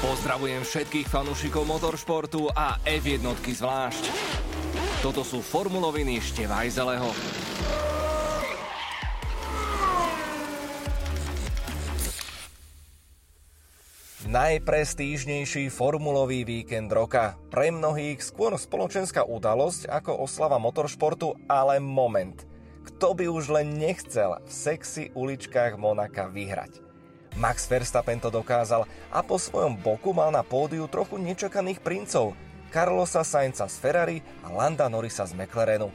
Pozdravujem všetkých fanúšikov motoršportu a F1 zvlášť. Toto sú formuloviny Števajzeleho. Najprestížnejší formulový víkend roka. Pre mnohých skôr spoločenská udalosť ako oslava motoršportu, ale moment. Kto by už len nechcel v sexy uličkách Monaka vyhrať? Max Verstappen to dokázal a po svojom boku mal na pódiu trochu nečakaných princov, Carlosa Sainza z Ferrari a Landa Norrisa z McLarenu.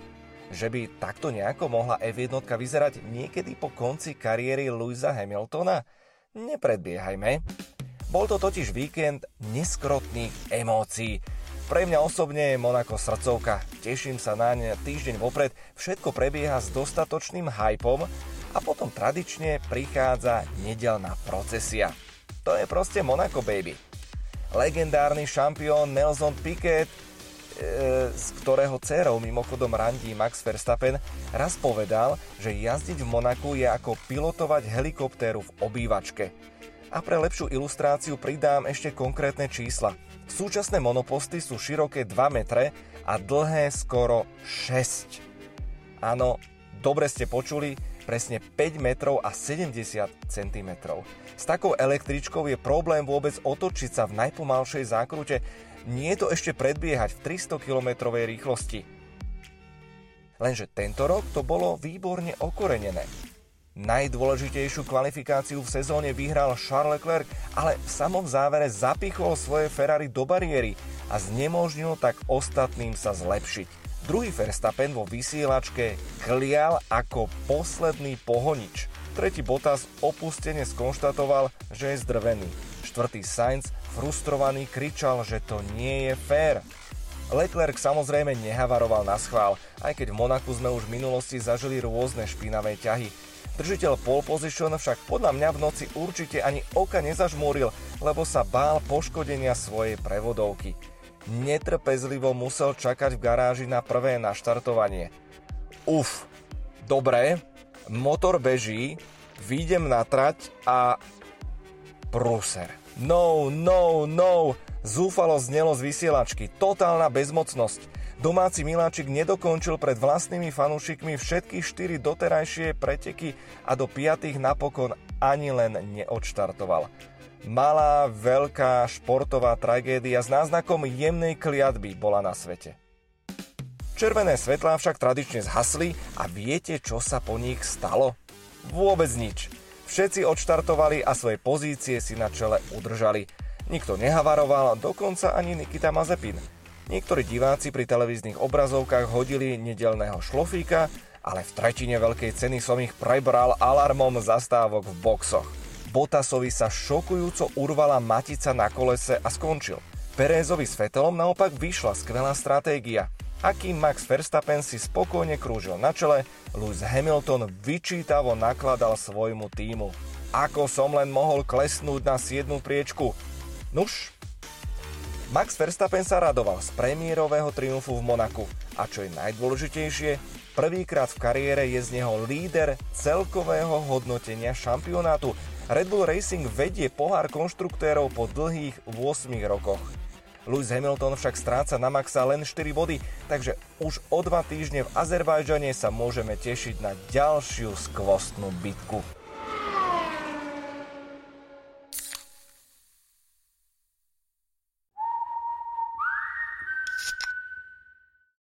Že by takto nejako mohla F1 vyzerať niekedy po konci kariéry Louisa Hamiltona? Nepredbiehajme. Bol to totiž víkend neskrotných emócií. Pre mňa osobne je Monako srdcovka. Teším sa na ne týždeň vopred. Všetko prebieha s dostatočným hypom a potom tradične prichádza nedelná procesia. To je proste Monaco Baby. Legendárny šampión Nelson Piquet, e, z ktorého dcerou mimochodom randí Max Verstappen, raz povedal, že jazdiť v Monaku je ako pilotovať helikoptéru v obývačke. A pre lepšiu ilustráciu pridám ešte konkrétne čísla. Súčasné monoposty sú široké 2 metre a dlhé skoro 6. Áno, dobre ste počuli, presne 5 metrov a 70 cm. S takou električkou je problém vôbec otočiť sa v najpomalšej zákrute, nie to ešte predbiehať v 300 km rýchlosti. Lenže tento rok to bolo výborne okorenené. Najdôležitejšiu kvalifikáciu v sezóne vyhral Charles Leclerc, ale v samom závere zapichol svoje Ferrari do bariéry a znemožnil tak ostatným sa zlepšiť. Druhý Verstappen vo vysielačke klial ako posledný pohonič. Tretí Bottas opustene skonštatoval, že je zdrvený. Štvrtý Sainz frustrovaný kričal, že to nie je fér. Leclerc samozrejme nehavaroval na schvál, aj keď v Monaku sme už v minulosti zažili rôzne špinavé ťahy. Držiteľ pole position však podľa mňa v noci určite ani oka nezažmúril, lebo sa bál poškodenia svojej prevodovky netrpezlivo musel čakať v garáži na prvé naštartovanie. Uf, dobre, motor beží, výjdem na trať a... Pruser. No, no, no, zúfalo znelo z vysielačky, totálna bezmocnosť. Domáci miláčik nedokončil pred vlastnými fanúšikmi všetky štyri doterajšie preteky a do piatých napokon ani len neodštartoval malá, veľká športová tragédia s náznakom jemnej kliatby bola na svete. Červené svetlá však tradične zhasli a viete, čo sa po nich stalo? Vôbec nič. Všetci odštartovali a svoje pozície si na čele udržali. Nikto nehavaroval, dokonca ani Nikita Mazepin. Niektorí diváci pri televíznych obrazovkách hodili nedelného šlofíka, ale v tretine veľkej ceny som ich prebral alarmom zastávok v boxoch. Botasovi sa šokujúco urvala matica na kolese a skončil. Perézovi s Fetelom naopak vyšla skvelá stratégia. Akým Max Verstappen si spokojne krúžil na čele, Lewis Hamilton vyčítavo nakladal svojmu týmu. Ako som len mohol klesnúť na 7. priečku? Nuž, Max Verstappen sa radoval z premiérového triumfu v Monaku a čo je najdôležitejšie, prvýkrát v kariére je z neho líder celkového hodnotenia šampionátu Red Bull Racing vedie pohár konštruktérov po dlhých 8 rokoch. Lewis Hamilton však stráca na Maxa len 4 body, takže už o dva týždne v Azerbajdžane sa môžeme tešiť na ďalšiu skvostnú bitku.